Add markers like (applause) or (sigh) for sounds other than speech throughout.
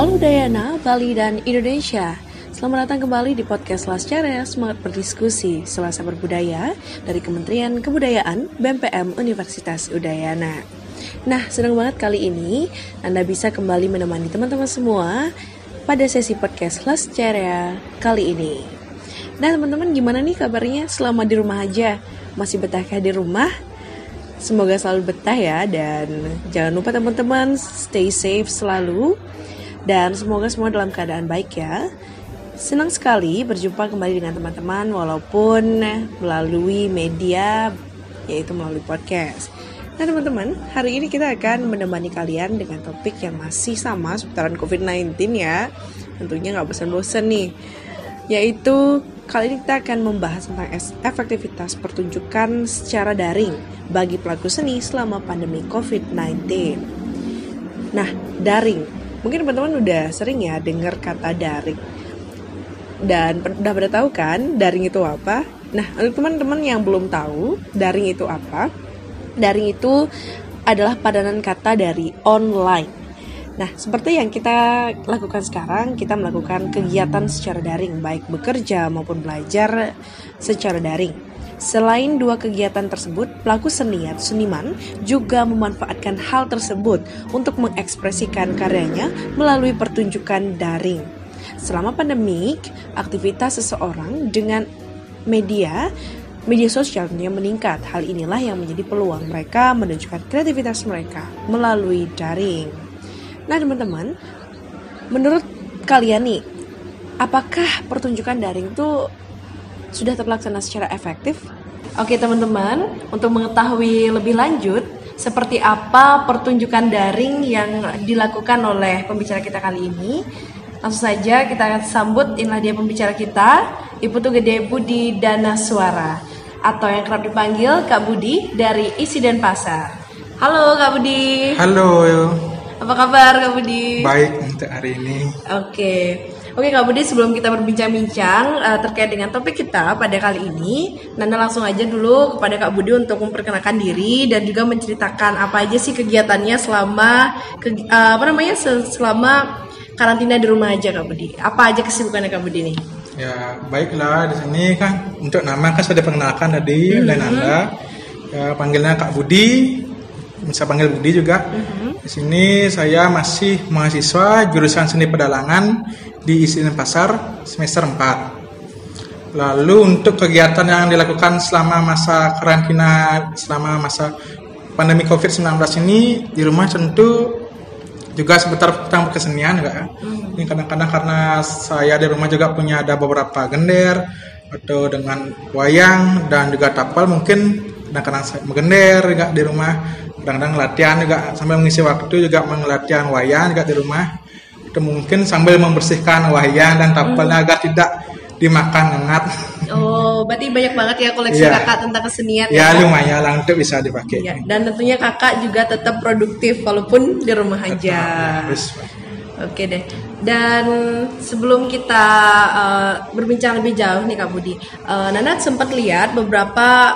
Halo Dayana, Bali, dan Indonesia. Selamat datang kembali di podcast Lascara Semangat Berdiskusi Selasa Berbudaya dari Kementerian Kebudayaan BMPM Universitas Udayana. Nah, senang banget kali ini Anda bisa kembali menemani teman-teman semua pada sesi podcast Lascara kali ini. Nah, teman-teman gimana nih kabarnya selama di rumah aja? Masih betahkah di rumah? Semoga selalu betah ya dan jangan lupa teman-teman stay safe selalu dan semoga semua dalam keadaan baik ya. Senang sekali berjumpa kembali dengan teman-teman walaupun melalui media yaitu melalui podcast. Nah teman-teman, hari ini kita akan menemani kalian dengan topik yang masih sama seputaran COVID-19 ya. Tentunya nggak bosan-bosan nih. Yaitu kali ini kita akan membahas tentang efektivitas pertunjukan secara daring bagi pelaku seni selama pandemi COVID-19. Nah, daring. Mungkin teman-teman udah sering ya dengar kata daring. Dan udah pada tahu kan daring itu apa? Nah, untuk teman-teman yang belum tahu daring itu apa, daring itu adalah padanan kata dari online. Nah, seperti yang kita lakukan sekarang, kita melakukan kegiatan secara daring, baik bekerja maupun belajar secara daring. Selain dua kegiatan tersebut, pelaku seni atau seniman juga memanfaatkan hal tersebut untuk mengekspresikan karyanya melalui pertunjukan daring. Selama pandemik, aktivitas seseorang dengan media media sosial yang meningkat. Hal inilah yang menjadi peluang mereka menunjukkan kreativitas mereka melalui daring. Nah teman-teman, menurut kalian nih, apakah pertunjukan daring itu sudah terlaksana secara efektif? Oke teman-teman, untuk mengetahui lebih lanjut seperti apa pertunjukan daring yang dilakukan oleh pembicara kita kali ini, langsung saja kita akan sambut inilah dia pembicara kita, Ibu Tuh Gede Budi Dana Suara atau yang kerap dipanggil Kak Budi dari Isi dan Pasar. Halo Kak Budi. Halo. Apa kabar Kak Budi? Baik untuk hari ini. Oke. Oke Kak Budi, sebelum kita berbincang-bincang uh, terkait dengan topik kita pada kali ini, Nanda langsung aja dulu kepada Kak Budi untuk memperkenalkan diri dan juga menceritakan apa aja sih kegiatannya selama ke, uh, apa namanya selama karantina di rumah aja Kak Budi. Apa aja kesibukannya Kak Budi nih? Ya baiklah di sini kan untuk nama kan sudah perkenalkan tadi mm -hmm. oleh Nanda. Ya, panggilnya Kak Budi, bisa panggil Budi juga. Mm -hmm. Di sini saya masih mahasiswa jurusan seni pedalangan di Isinen Pasar semester 4. Lalu untuk kegiatan yang dilakukan selama masa karantina, selama masa pandemi COVID-19 ini di rumah tentu juga sebentar tentang kesenian enggak ya. Ini kadang-kadang karena saya di rumah juga punya ada beberapa gender atau dengan wayang dan juga tapal mungkin kadang-kadang saya menggender enggak di rumah kadang-kadang latihan juga sambil mengisi waktu juga mengelatihan wayang juga di rumah itu mungkin sambil membersihkan wayang dan tapelnya hmm. agar tidak dimakan hangat. Oh, berarti banyak banget ya koleksi ya. kakak tentang kesenian ya. Ya lumayan lah untuk bisa dipakai. Ya, dan tentunya kakak juga tetap produktif walaupun di rumah aja. Ya, Oke deh. Dan sebelum kita uh, berbincang lebih jauh nih Kak Budi, uh, Nana sempat lihat beberapa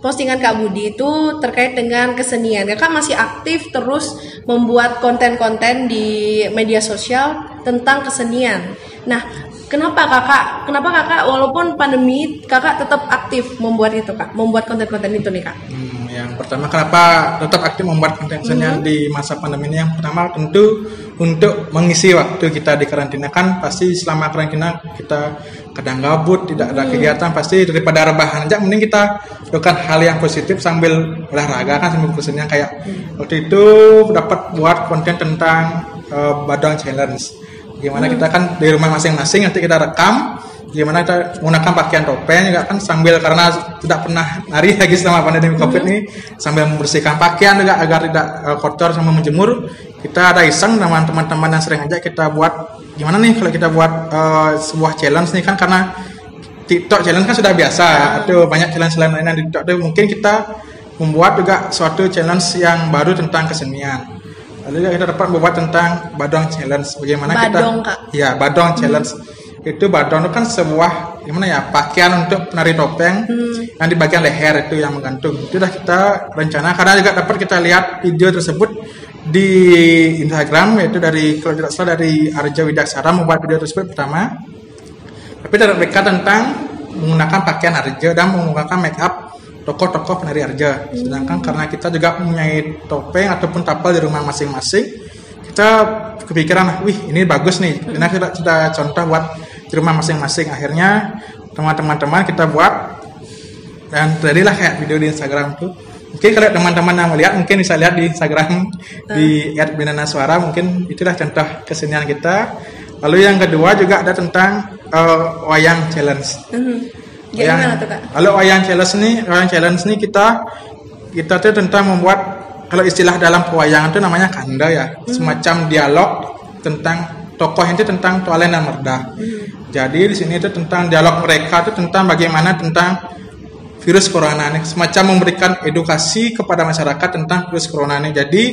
postingan Kak Budi itu terkait dengan kesenian. Kakak masih aktif terus membuat konten-konten di media sosial tentang kesenian. Nah, kenapa kakak? Kenapa kakak walaupun pandemi kakak tetap aktif membuat itu kak? Membuat konten-konten itu nih kak? Hmm, yang pertama kenapa tetap aktif membuat konten kesenian hmm. di masa pandemi ini? Yang pertama tentu untuk mengisi waktu kita di karantina kan pasti selama karantina kita kadang gabut tidak ada hmm. kegiatan pasti daripada rebahan aja mending kita lakukan hal yang positif sambil olahraga kan sambil kesenian kayak hmm. waktu itu dapat buat konten tentang uh, badang challenge gimana hmm. kita kan di rumah masing-masing nanti kita rekam gimana kita menggunakan pakaian topeng juga kan sambil karena tidak pernah nari lagi selama pandemi covid ini. Sambil membersihkan pakaian juga agar tidak uh, kotor sama menjemur. Kita ada iseng dengan teman-teman yang sering aja kita buat gimana nih kalau kita buat uh, sebuah challenge nih kan karena TikTok challenge kan sudah biasa. Atau banyak challenge lain lain di TikTok. Itu mungkin kita membuat juga suatu challenge yang baru tentang kesenian. Lalu kita dapat membuat tentang badong challenge. Bagaimana badong, kita kak. ya badong challenge. hmm itu badon itu kan sebuah gimana ya pakaian untuk penari topeng hmm. yang di bagian leher itu yang menggantung itu dah kita rencana karena juga dapat kita lihat video tersebut di Instagram yaitu dari kalau tidak salah dari Arja Widaksara membuat video tersebut pertama. Tapi dari mereka tentang menggunakan pakaian Arja dan menggunakan make up tokoh-tokoh penari Arja. Sedangkan karena kita juga mempunyai topeng ataupun tapel di rumah masing-masing kita kepikiran wih ini bagus nih. Karena kita sudah contoh buat di rumah masing-masing. Akhirnya teman-teman kita buat dan jadilah kayak video di Instagram tuh. Mungkin kalau teman-teman yang melihat mungkin bisa lihat di Instagram di @binana suara mungkin itulah contoh kesenian kita. Lalu yang kedua juga ada tentang uh, wayang challenge. Mhm. wayang Gimana tuh kak? kalau wayang challenge nih wayang challenge nih kita kita tuh tentang membuat kalau istilah dalam pewayangan itu namanya kanda ya. Semacam dialog tentang tokoh itu tentang Tualen dan Merda jadi di sini itu tentang dialog mereka itu tentang bagaimana tentang virus corona ini. Semacam memberikan edukasi kepada masyarakat tentang virus corona ini. Jadi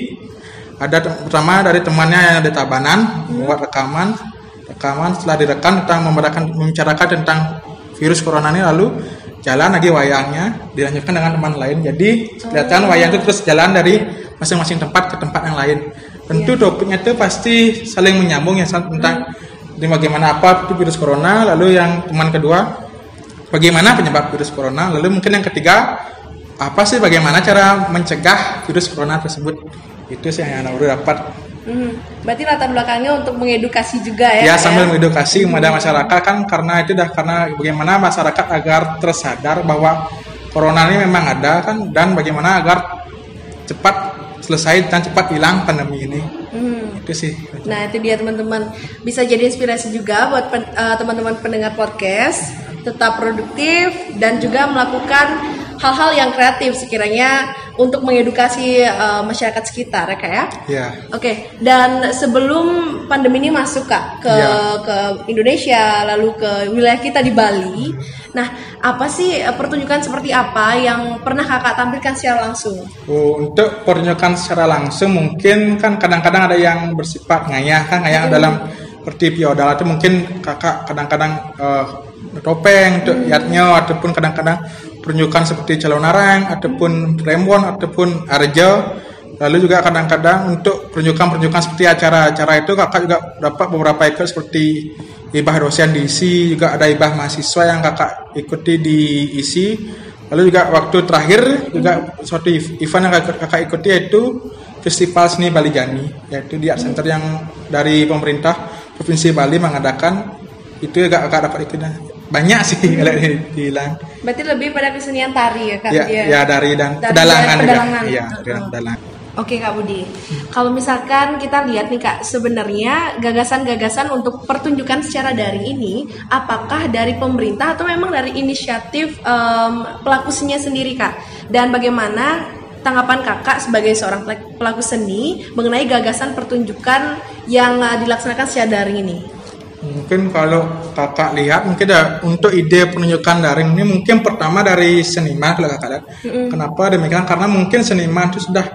ada pertama dari temannya yang ada Tabanan membuat rekaman. Rekaman setelah direkam tentang membicarakan membicarakan tentang virus corona ini lalu jalan lagi wayangnya. Dilanjutkan dengan teman lain. Jadi kelihatan wayang itu terus jalan dari masing-masing tempat ke tempat yang lain. Tentu topiknya itu pasti saling menyambung ya tentang di bagaimana apa itu virus corona lalu yang teman kedua bagaimana penyebab virus corona lalu mungkin yang ketiga apa sih bagaimana cara mencegah virus corona tersebut itu sih yang udah dapat Mhm. Berarti latar belakangnya untuk mengedukasi juga ya? ya Kak, sambil mengedukasi kepada masyarakat kan karena itu dah karena bagaimana masyarakat agar tersadar bahwa corona ini memang ada kan dan bagaimana agar cepat selesai dan cepat hilang pandemi ini. Mhm. itu sih. Nah itu dia teman-teman. Bisa jadi inspirasi juga buat pen- eh, teman-teman pendengar podcast tetap produktif dan juga melakukan hal-hal yang kreatif sekiranya untuk mengedukasi eh, masyarakat sekitar ya kak ya. ya Oke dan sebelum pandemi ini masuk kak ke Iya. ke Indonesia lalu ke wilayah kita di Bali, nah apa sih eh, pertunjukan seperti apa yang pernah kakak tampilkan secara langsung? Oh, untuk pertunjukan secara langsung mungkin kan kadang-kadang ada yang bersifat ngayah kan ngayah dalam seperti piodal itu mungkin kakak kadang-kadang eh, topeng untuk yatnya ataupun kadang-kadang pertunjukan seperti calon narang ataupun rembon ataupun arjo lalu juga kadang-kadang untuk pertunjukan-pertunjukan seperti acara-acara itu kakak juga dapat beberapa ikut seperti ibah dosen diisi juga ada ibah mahasiswa yang kakak ikuti diisi Lalu juga waktu terakhir juga suatu ev- event yang kakak, kakak ikuti yaitu Festival Seni Bali Jani yaitu di Art Center yang dari pemerintah Provinsi Bali mengadakan. Itu juga kakak dapat ikutnya banyak sih (laughs) kalau di- dibilang Berarti lebih pada kesenian tari ya kak? ya, dia? ya dari dan Dari pedalangan juga pedalangan. ya Uh-uh. dari pedalangan Oke Kak Budi, kalau misalkan kita lihat nih Kak, sebenarnya gagasan-gagasan untuk pertunjukan secara daring ini, apakah dari pemerintah atau memang dari inisiatif em, pelaku seninya sendiri Kak? Dan bagaimana tanggapan Kakak sebagai seorang pelak- pelaku seni mengenai gagasan pertunjukan yang eh, dilaksanakan secara daring ini? Mungkin kalau kakak lihat mungkin ada untuk ide penunjukan daring ini mungkin pertama dari seniman kalau kakak lihat. Kenapa demikian? Karena mungkin seniman itu sudah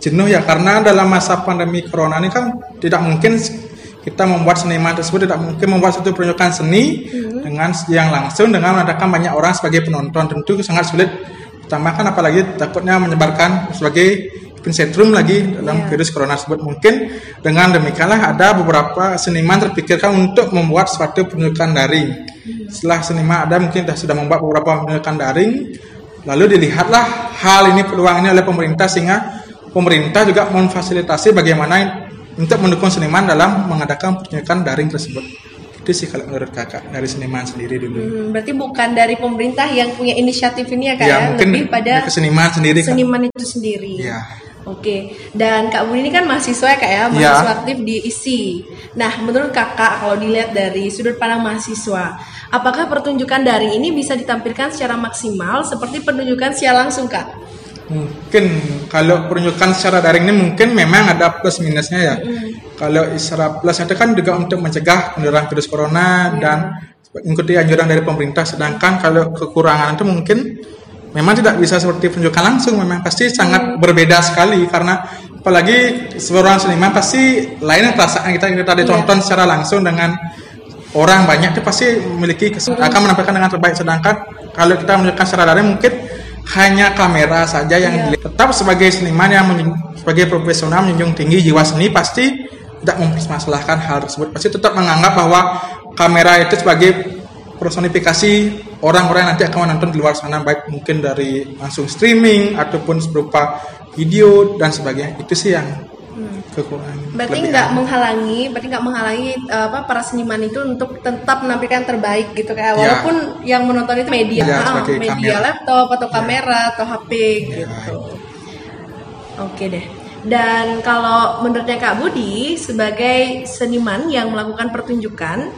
jenuh ya karena dalam masa pandemi corona ini kan tidak mungkin kita membuat seniman tersebut tidak mungkin membuat satu pertunjukan seni dengan yang langsung dengan mengadakan banyak orang sebagai penonton tentu sangat sulit pertama kan apalagi takutnya menyebarkan sebagai epicentrum lagi dalam virus corona tersebut. Mungkin dengan demikianlah ada beberapa seniman terpikirkan untuk membuat suatu pertunjukan daring. Setelah seniman ada mungkin sudah sudah membuat beberapa pertunjukan daring lalu dilihatlah hal ini peluang ini oleh pemerintah sehingga pemerintah juga memfasilitasi bagaimana untuk mendukung seniman dalam mengadakan pertunjukan daring tersebut. Itu sih kalau menurut kakak dari seniman sendiri dulu. Hmm, berarti bukan dari pemerintah yang punya inisiatif ini ya Kak ya ya, mungkin lebih pada seniman sendiri kan seniman itu sendiri. ya Oke, dan Kak Budi ini kan mahasiswa ya Kak ya, Iya. mahasiswa aktif di ISI. Nah, menurut Kakak kalau dilihat dari sudut pandang mahasiswa, apakah pertunjukan daring ini bisa ditampilkan secara maksimal seperti pertunjukan secara langsung Kak? Mungkin kalau pertunjukan secara daring ini mungkin memang ada plus minusnya ya. Kalau secara plus itu kan juga untuk mencegah penularan virus corona dan mengikuti anjuran dari pemerintah. Sedangkan kalau kekurangan itu mungkin memang tidak bisa seperti pertunjukan langsung. Memang pasti sangat berbeda sekali karena apalagi seorang seniman pasti lain perasaan kita kita ditonton secara langsung dengan orang banyak itu pasti memiliki kes- akan menampilkan dengan terbaik sedangkan kalau kita menunjukkan secara daring mungkin hanya kamera saja yang Iya. dilihat. Tetap sebagai seniman yang sebagai profesional menjunjung tinggi jiwa seni pasti tidak mempermasalahkan hal tersebut. Pasti tetap menganggap bahwa kamera itu sebagai personifikasi orang-orang yang nanti akan menonton di luar sana baik mungkin dari langsung streaming ataupun berupa video dan sebagainya. Itu sih yang kekurangan. Hmm. Berarti kelebihan. nggak menghalangi, berarti nggak menghalangi eh, apa para seniman itu untuk tetap menampilkan terbaik gitu kayak Ya. walaupun yang menonton itu media, Ya, ah, media kamera. Ya. laptop atau kamera atau HP gitu. Oke deh. Dan kalau menurutnya Kak Budi sebagai seniman yang melakukan pertunjukan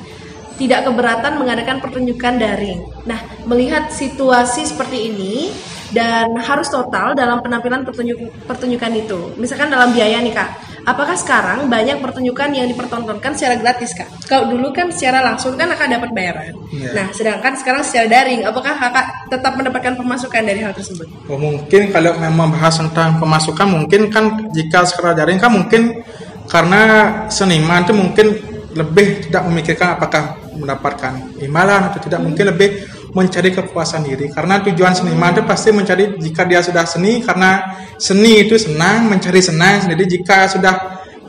tidak keberatan mengadakan pertunjukan daring. Nah, melihat situasi seperti ini dan harus total dalam penampilan pertunjuk pertunjukan itu. Misalkan dalam biaya nih Kak, apakah sekarang banyak pertunjukan yang dipertontonkan secara gratis Kak? Kalau dulu kan secara langsung kan akan dapat bayaran. Iya. Nah, sedangkan sekarang secara daring, apakah Kakak tetap mendapatkan pemasukan dari hal tersebut? Oh, mungkin kalau memang bahas tentang pemasukan mungkin kan jika sekarang daring kan mungkin karena seniman itu mungkin lebih tidak memikirkan apakah mendapatkan imbalan atau tidak. Mungkin lebih mencari kepuasan diri. Karena tujuan seniman itu pasti mencari jika dia sudah seni. Karena seni itu senang mencari senang. Jadi jika sudah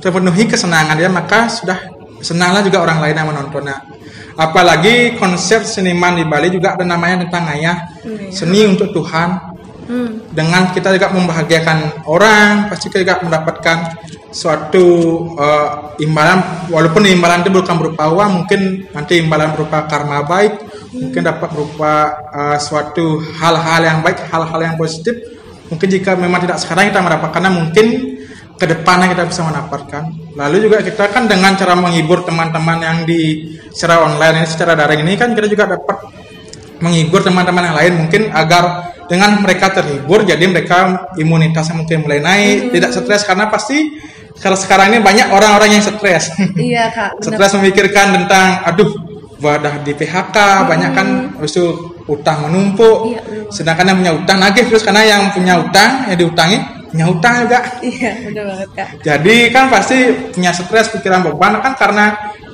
terpenuhi kesenangan dia maka sudah senanglah juga orang lain yang menontonnya. Apalagi konsep seniman di Bali juga ada namanya tentang ayah seni untuk Tuhan Hmm. dengan kita juga membahagiakan orang pasti kita juga mendapatkan suatu eh, imbalan. Walaupun imbalan itu bukan berupa uang mungkin nanti imbalan berupa karma baik mungkin dapat berupa eh, suatu hal-hal yang baik hal-hal yang positif. Mungkin jika memang tidak sekarang kita mendapatkannya mungkin ke depannya kita bisa mendapatkan. Lalu juga kita kan dengan cara menghibur teman-teman yang di secara online ini secara daring ini kan kita juga dapat menghibur teman-teman yang lain mungkin agar dengan mereka terhibur jadi mereka imunitasnya mungkin mulai naik tidak stres karena pasti karena sekarang ini banyak orang-orang yang stres. (laughs) Iya Kak, stres memikirkan tentang aduh wadah di PHK banyak kan habis itu utang menumpuk. Iya, benar. sedangkan yang punya utang nagih terus karena yang punya utang yang diutangi punya utang juga. Iya, benar banget Kak. jadi kan pasti punya stres pikiran beban kan karena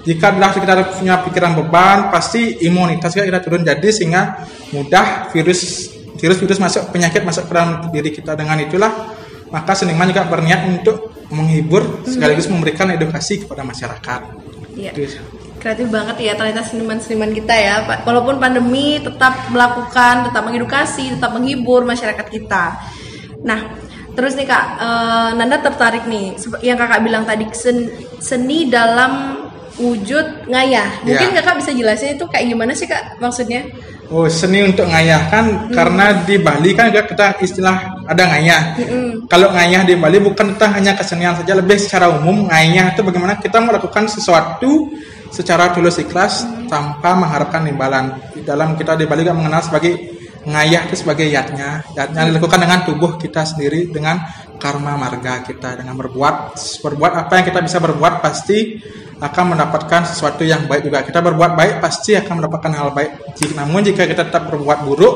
jika adalah kita punya pikiran beban pasti imunitas kita, kita turun jadi sehingga mudah virus virus virus masuk penyakit masuk ke dalam diri kita dengan itulah maka seniman juga berniat untuk menghibur sekaligus memberikan edukasi kepada masyarakat. Iya. Kreatif banget ya ternyata seniman-seniman kita ya. Walaupun pandemi tetap melakukan, tetap mengedukasi, tetap menghibur masyarakat kita. Nah, terus nih Kak, eh, Nanda tertarik nih yang Kakak bilang tadi sen- seni dalam wujud ngayah. Mungkin Ya. Kakak bisa jelasin itu kayak gimana sih Kak maksudnya? Oh seni untuk ngayah kan karena di Bali kan juga kita istilah ada ngayah. Kalau ngayah di Bali bukan tentang hanya kesenian saja, lebih secara umum ngayah itu bagaimana kita melakukan sesuatu secara tulus ikhlas tanpa mengharapkan imbalan. Di dalam kita di Bali juga mengenal sebagai ngayah itu sebagai yatnya. Yatnya dilakukan dengan tubuh kita sendiri dengan karma marga kita dengan berbuat berbuat apa yang kita bisa berbuat pasti akan mendapatkan sesuatu yang baik juga. Kita berbuat baik pasti akan mendapatkan hal baik. Jika, namun jika kita tetap berbuat buruk,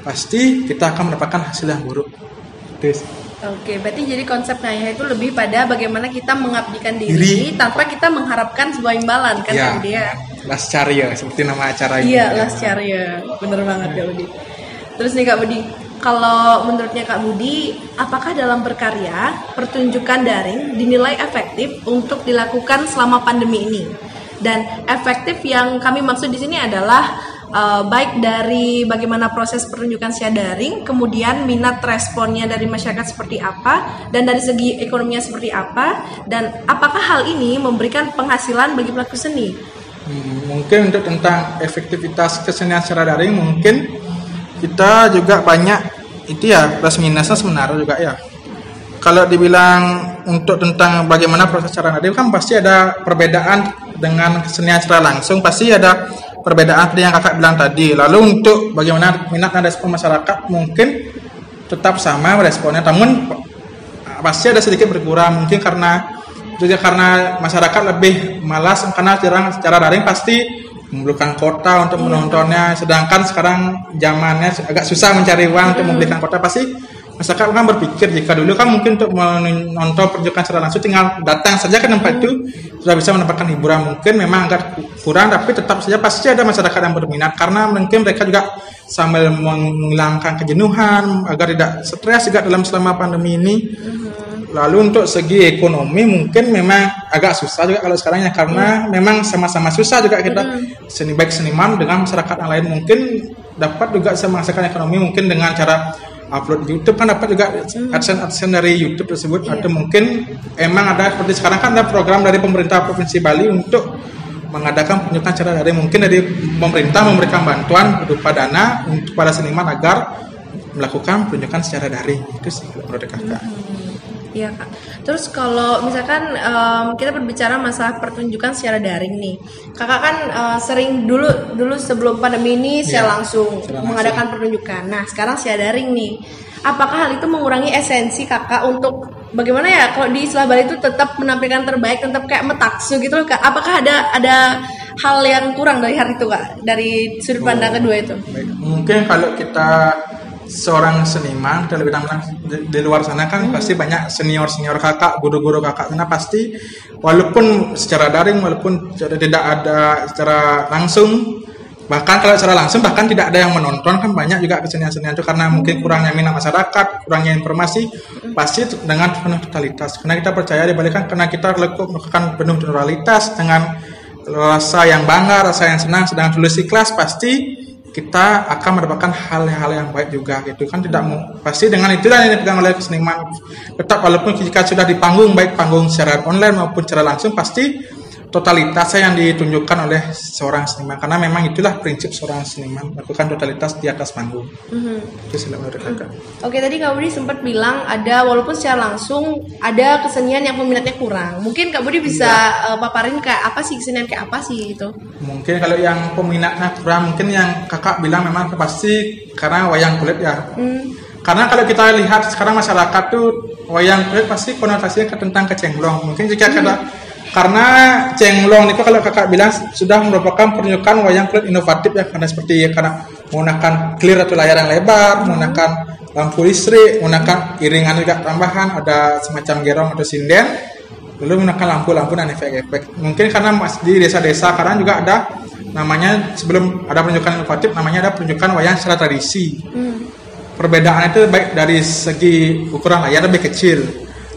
pasti kita akan mendapatkan hasil yang buruk. Itu. Oke, berarti jadi konsep ngayah itu lebih pada bagaimana kita mengabdikan diri, Diri. tanpa kita mengharapkan sebuah imbalan kan Ya. Budi ya? Lascaria seperti nama acara ini. Iya, Lascaria. Bener banget Kak Budi. Terus nih Kak Budi, kalau menurutnya Kak Budi, apakah dalam berkarya pertunjukan daring dinilai efektif untuk dilakukan selama pandemi ini? Dan efektif yang kami maksud di sini adalah eh, baik dari bagaimana proses pertunjukan secara daring, kemudian minat responnya dari masyarakat seperti apa, dan dari segi ekonominya seperti apa, dan apakah hal ini memberikan penghasilan bagi pelaku seni? Hmm, mungkin untuk tentang efektivitas kesenian secara daring mungkin kita juga banyak itu ya plus minusnya sebenarnya juga ya. Kalau dibilang untuk tentang bagaimana proses secara daring kan pasti ada perbedaan dengan kesenian secara langsung pasti ada perbedaan yang kakak bilang tadi. Lalu untuk bagaimana minat dan respon masyarakat mungkin tetap sama responnya, namun pasti ada sedikit berkurang mungkin karena juga karena masyarakat lebih malas karena jarang secara daring pasti memerlukan kota untuk menontonnya. Sedangkan sekarang zamannya agak susah mencari uang untuk membelikan kota. Pasti masyarakat kan berpikir jika dulu kan mungkin untuk menonton pertunjukan secara langsung tinggal datang saja ke tempat itu sudah bisa mendapatkan hiburan. Mungkin memang agak kurang tapi tetap saja pasti ada masyarakat yang berminat. Karena mungkin mereka juga sambil menghilangkan kejenuhan agar tidak stres juga dalam selama pandemi ini. Lalu untuk segi ekonomi mungkin memang agak susah juga kalau sekarang ya. Karena memang sama-sama susah juga kita seni baik seniman dengan masyarakat yang lain. Mungkin dapat juga menghasilkan ekonomi mungkin dengan cara upload YouTube kan dapat juga adsense adsense dari YouTube tersebut. Iya. atau mungkin emang ada seperti sekarang kan ada program dari pemerintah provinsi Bali untuk mengadakan penunjukan secara daring. Mungkin dari pemerintah memberikan bantuan berupa dana untuk para seniman agar melakukan penunjukan secara daring. Itu sih menurut kakak Iya kak. Terus kalau misalkan em, kita berbicara masalah pertunjukan secara daring nih, kakak kan eh, sering dulu dulu sebelum pandemi ini saya Iya, langsung langsung. mengadakan pertunjukan. Nah sekarang secara daring nih, apakah hal itu mengurangi esensi kakak untuk bagaimana ya kalau di Islah Bali itu tetap menampilkan terbaik, tetap kayak metaksu gitu loh kak? Apakah ada ada hal yang kurang dari hari itu kak? Dari sudut pandang kedua itu? Baik. Mungkin kalau kita seorang seniman kita lebih tampil di, di luar sana kan pasti banyak senior senior kakak guru-guru kakak. Sana pasti walaupun secara daring walaupun secara tidak ada secara langsung bahkan kalau secara langsung bahkan tidak ada yang menonton kan banyak juga kesenian-kesenian itu karena mungkin kurangnya minat masyarakat kurangnya informasi pasti dengan penuh totalitas. Karena kita percaya dibalikan karena kita melakukan penuh totalitas dengan rasa yang bangga rasa yang senang sedang tulis ikhlas pasti kita akan mendapatkan hal-hal yang baik juga gitu kan? Tidak mau pasti dengan itulah yang dipegang oleh seniman. Tetap walaupun jika sudah di panggung baik panggung secara online maupun secara langsung pasti totalitasnya yang ditunjukkan oleh seorang seniman karena memang itulah prinsip seorang seniman melakukan totalitas di atas panggung Mhm. itu menurut kakak Oke tadi Kak Budi sempat bilang ada walaupun secara langsung ada kesenian yang peminatnya kurang. Mungkin Kak Budi bisa Iya. eh, paparin kayak apa sih kesenian kayak apa sih gitu? mungkin kalau yang peminatnya kurang mungkin yang kakak bilang memang pasti karena wayang kulit ya Hmm. Karena kalau kita lihat sekarang masyarakat tuh wayang kulit pasti konotasinya ke tentang kecenglong. Mungkin jika kata karena cenglong itu kalau kakak bilang sudah merupakan pertunjukan wayang kulit inovatif ya karena seperti ya, karena menggunakan clear atau layar yang lebar, menggunakan lampu listrik, menggunakan iringan juga tambahan, ada semacam gerong atau sinden, lalu menggunakan lampu-lampu dan efek-efek. Mungkin karena di desa-desa sekarang juga ada namanya sebelum ada pertunjukan inovatif namanya ada pertunjukan wayang secara tradisi perbedaan itu baik dari segi ukuran layar lebih kecil.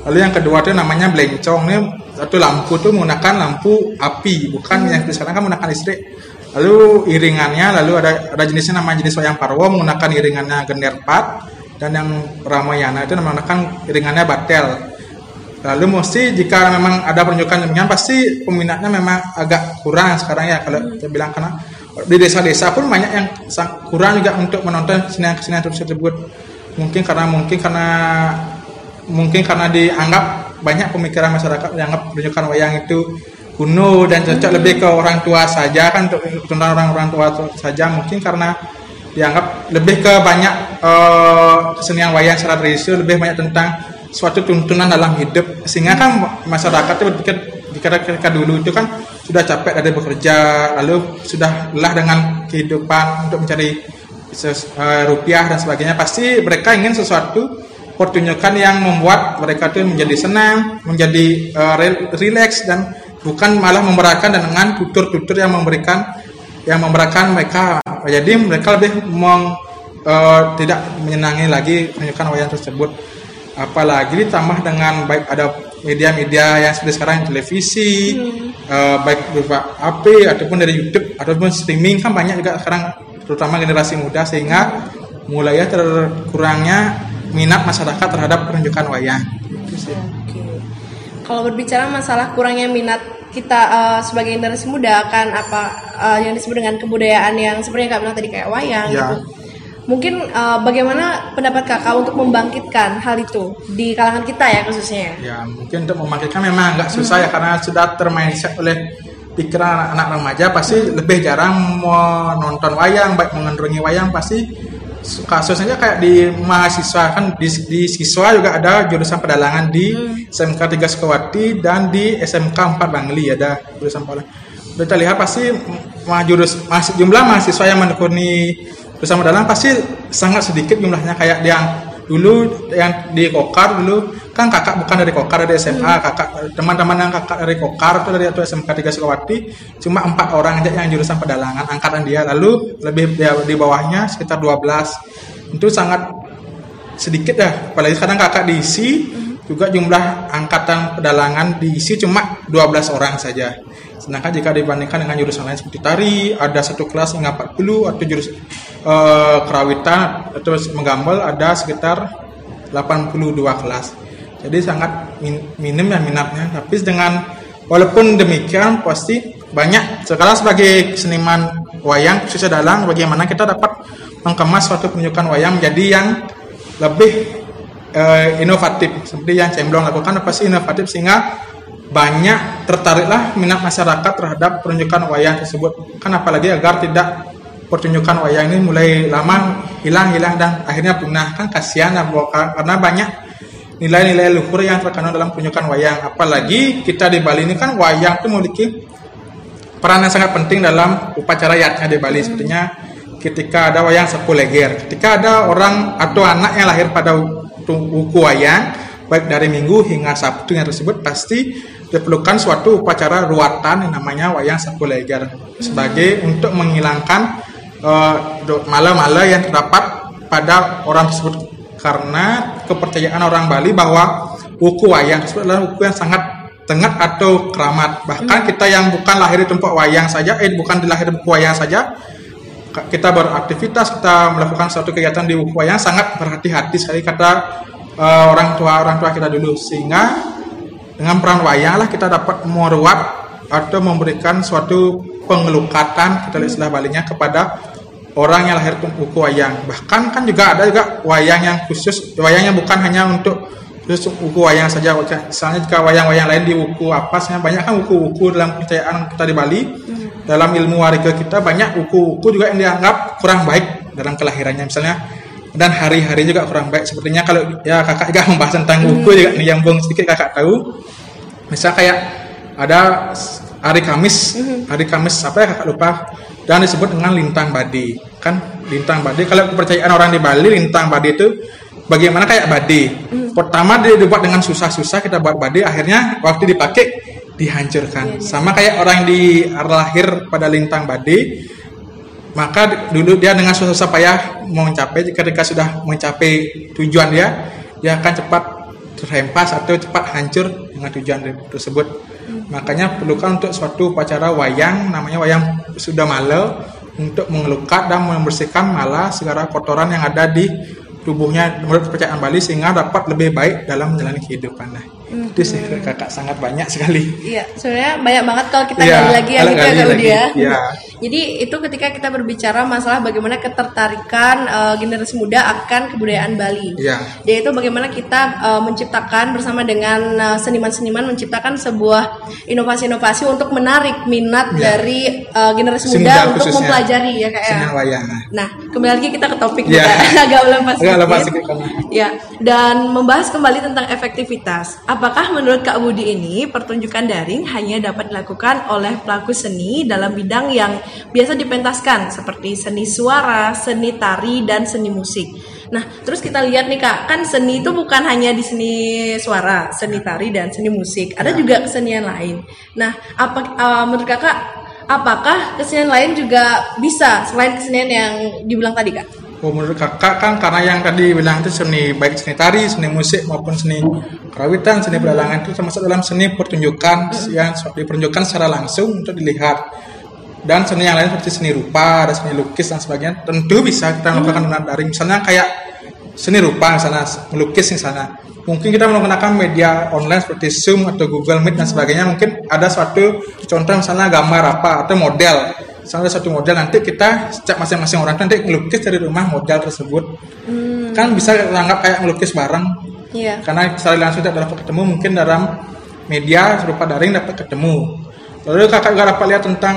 Lalu yang kedua itu namanya blencong. Ini satu lampu itu menggunakan lampu api, bukan yang di sekarang kan menggunakan listrik. Lalu iringannya, lalu ada ada jenisnya nama jenis wayang parwo menggunakan iringannya gender pat dan yang Ramayana itu menggunakan iringannya batel. Lalu mesti jika memang ada penunjukan demikian pasti peminatnya memang agak kurang sekarang ya kalau saya bilang karena di desa-desa pun banyak yang kurang juga untuk menonton kesenian-kesenian tersebut. Mungkin karena mungkin karena mungkin karena dianggap banyak pemikiran masyarakat yang anggap penunjukan wayang itu kuno dan cocok lebih ke orang tua saja kan untuk tentang orang-orang tua saja. Mungkin karena dianggap lebih ke banyak eh, kesenian wayang secara tradisi lebih banyak tentang suatu tuntunan dalam hidup. Sehingga kan masyarakat itu berpikir ketika dulu itu kan sudah capek dari bekerja lalu sudah lelah dengan kehidupan untuk mencari eh, rupiah dan sebagainya. Pasti mereka ingin sesuatu pertunjukan yang membuat mereka itu menjadi senang menjadi rel- relax dan bukan malah memberatkan dengan tutur-tutur yang memberikan yang memberatkan mereka. Jadi mereka lebih meng, eh, tidak menyenangi lagi penunjukan wayang tersebut. Apalagi ditambah dengan baik ada media-media yang seperti sekarang televisi eh, baik berupa HP ataupun dari YouTube ataupun streaming kan banyak juga sekarang terutama generasi muda sehingga mulai terkurangnya minat masyarakat terhadap penunjukan wayang Itu sih. Oke. Kalau berbicara masalah kurangnya minat kita eh, sebagai generasi muda akan apa eh, yang disebut dengan kebudayaan yang seperti yang kak bilang tadi kayak wayang Ya. gitu. Mungkin eh, bagaimana pendapat kakak untuk membangkitkan hal itu di kalangan kita ya khususnya? ya mungkin untuk membangkitkan memang agak susah ya karena sudah termindset oleh pikiran anak-anak remaja pasti lebih jarang menonton wayang baik mengendrungi wayang pasti kasusnya kayak di mahasiswa kan di, di siswa juga ada jurusan pedalangan di SMK 3 Sukawati dan di SMK 4 Bangli ada jurusan pedalangan. Kita lihat pasti jurus jumlah mahasiswa yang menekuni jurusan pedalangan pasti sangat sedikit jumlahnya kayak yang dulu yang di Kokar dulu kan kakak bukan dari Kokar dari SMA Hmm. kakak teman-teman yang kakak dari Kokar itu dari atau SMK 3 Sukawati cuma empat orang aja yang jurusan pedalangan angkatan dia. Lalu lebih dia- di bawahnya sekitar 12 itu sangat sedikit ya apalagi kadang kakak diisi juga jumlah angkatan pedalangan diisi cuma 12 orang saja sedangkan jika dibandingkan dengan jurusan lain seperti tari ada satu kelas hingga 40 atau jurus eh, kerawitan atau menggambel ada sekitar 82 kelas. Jadi sangat min- minim ya minatnya. Tapi dengan walaupun demikian pasti banyak sekarang sebagai seniman wayang khususnya dalang bagaimana kita dapat mengemas suatu penunjukan wayang menjadi yang lebih eh, inovatif. Seperti yang Cemblong lakukan pasti inovatif sehingga banyak tertariklah minat masyarakat terhadap pertunjukan wayang tersebut. Kan apalagi agar tidak pertunjukan wayang ini mulai lama hilang-hilang dan akhirnya punah. Kan kasihan karena banyak nilai-nilai luhur yang terkandung dalam pertunjukan wayang. Apalagi kita di Bali ini kan wayang itu memiliki peran yang sangat penting dalam upacara yatnya di Bali. Sepertinya ketika ada wayang sepu leger ketika ada orang atau anak yang lahir pada buku wayang baik dari minggu hingga sabtu yang tersebut pasti diperlukan suatu upacara ruatan yang namanya wayang leger. Sebagai untuk menghilangkan eh, mala-mala yang terdapat pada orang tersebut. Karena kepercayaan orang Bali bahwa buku wayang tersebut adalah buku yang sangat tengah atau keramat. Bahkan kita yang bukan lahir di tempat wayang saja, eh bukan di lahir di buku wayang saja, kita beraktivitas, kita melakukan suatu kegiatan di buku wayang sangat berhati-hati sekali kata eh, orang tua orang tua kita dulu. Sehingga dengan peran wayang lah kita dapat meruat atau memberikan suatu pengelukatan kita lihat istilah balinya kepada orang yang lahir buku wayang. Bahkan kan juga ada juga wayang yang khusus wayangnya bukan hanya untuk khusus buku wayang saja. Misalnya jika wayang-wayang lain di buku apa sih banyak kan buku-buku dalam kepercayaan kita di Bali. Dalam ilmu warga kita banyak buku-buku juga yang dianggap kurang baik dalam kelahirannya. Misalnya dan hari-hari juga kurang baik. Sepertinya kalau ya kakak juga (laughs) membahas tentang buku juga nih yang belum sedikit kakak tahu. Misal kayak ada hari Kamis hari Kamis apa ya kakak lupa. Dan disebut dengan lintang badi. Kan lintang badi kalau kepercayaan orang di Bali lintang badi itu bagaimana kayak badi? Pertama dia dibuat dengan susah-susah kita buat badi akhirnya waktu dipakai dihancurkan. Sama kayak orang di lahir pada lintang badi maka dulu dia dengan susah-susah payah mau mencapai ketika sudah mencapai tujuan dia dia akan cepat terhempas atau cepat hancur dengan tujuan tersebut. Makanya perlukan untuk suatu upacara wayang namanya wayang sudah malau untuk mengelukat dan membersihkan malah segala kotoran yang ada di tubuhnya menurut kepercayaan Bali sehingga dapat lebih baik dalam menjalani kehidupan. nah itu sih kakak sangat banyak sekali Iya, sebenarnya banyak banget kalau kita Iya, gali lagi ya gitu ya Kak Budi ya. Jadi itu ketika kita berbicara masalah bagaimana ketertarikan eh, generasi muda akan kebudayaan Bali. Iya. Yaitu bagaimana kita eh, menciptakan bersama dengan eh, seniman-seniman menciptakan sebuah inovasi-inovasi untuk menarik minat Iya. dari eh, generasi Si muda untuk khususnya. mempelajari ya Kak ya. Nah. Kembali lagi kita ke topik kita (laughs) agak lepas Agak lepas sedikit. Ya, dan membahas kembali tentang efektivitas. Apakah menurut Kak Budi ini pertunjukan daring hanya dapat dilakukan oleh pelaku seni dalam bidang yang biasa dipentaskan seperti seni suara, seni tari, dan seni musik. Nah, terus kita lihat nih Kak, kan seni itu bukan hanya di seni suara, seni tari, dan seni musik. Ada juga kesenian lain. Nah, apa eh, menurut Kakak apakah kesenian lain juga bisa selain kesenian yang dibilang tadi Kak? Oh, menurut kakak kan karena yang tadi bilang itu seni baik seni tari, seni musik maupun seni kerawitan, seni pedalangan itu termasuk dalam seni pertunjukan yang dipertunjukkan secara langsung untuk dilihat. Dan seni yang lain seperti seni rupa, ada seni lukis dan sebagainya tentu bisa kita melakukan dengan daring. Misalnya kayak seni rupa misalnya melukis misalnya. Mungkin kita menggunakan media online seperti Zoom atau Google Meet dan sebagainya. Mungkin ada suatu contoh misalnya gambar apa atau model misalnya satu model nanti kita setiap masing-masing orang nanti ngelukis dari rumah model tersebut. Kan bisa dianggap kayak ngelukis bareng. Iya. karena secara langsung tidak dapat ketemu mungkin dalam media serupa daring dapat ketemu. Lalu kakak juga dapat lihat tentang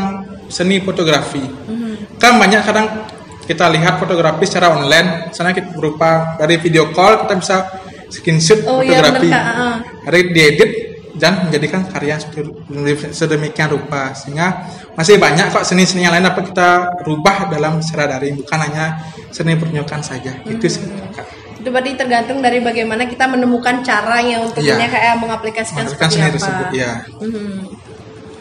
seni fotografi. Kan banyak kadang kita lihat fotografi secara online. Misalnya kita berupa dari video call kita bisa screenshot Oh, iya, fotografi. bener, Kak. Ah. hari diedit dan menjadikan karya sedemikian rupa sehingga masih banyak kok seni-seni yang lain dapat kita rubah dalam secara daring bukan hanya seni pertunjukan saja hmm. itu sih itu berarti tergantung dari bagaimana kita menemukan caranya untuk ya. kayak mengaplikasikan seperti apa tersebut, ya. Hmm.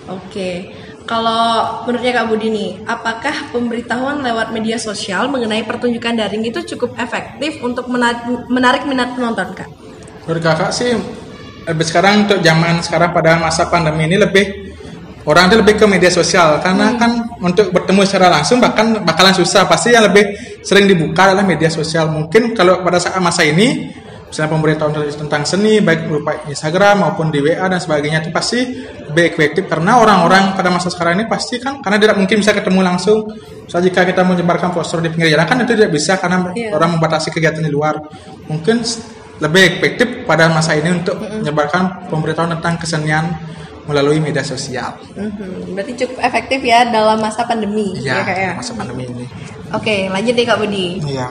Oke. Okay. Kalau menurutnya Kak Budi nih, apakah pemberitahuan lewat media sosial mengenai pertunjukan daring itu cukup efektif untuk menarik, menarik minat penonton, Kak? Menurut Kakak sih, lebih sekarang untuk zaman sekarang pada masa pandemi ini lebih orang itu lebih ke media sosial. Karena hmm. kan untuk bertemu secara langsung bahkan bakalan susah. Pasti yang lebih sering dibuka adalah media sosial. Mungkin kalau pada saat masa ini misalnya pemberitahuan tentang seni baik berupa Instagram maupun di WA dan sebagainya itu pasti lebih efektif. Karena orang-orang pada masa sekarang ini pasti kan karena tidak mungkin bisa ketemu langsung. Misalnya jika kita menyebarkan poster di pinggir jalan kan itu tidak bisa karena yeah. orang membatasi kegiatan di luar. Mungkin lebih efektif pada masa ini untuk menyebarkan pemberitahuan tentang kesenian melalui media sosial. Mm-hmm. Berarti cukup efektif ya dalam masa pandemi. Iya, ya, ya? masa pandemi ini. Oke, lanjut deh Kak Budi. Iya.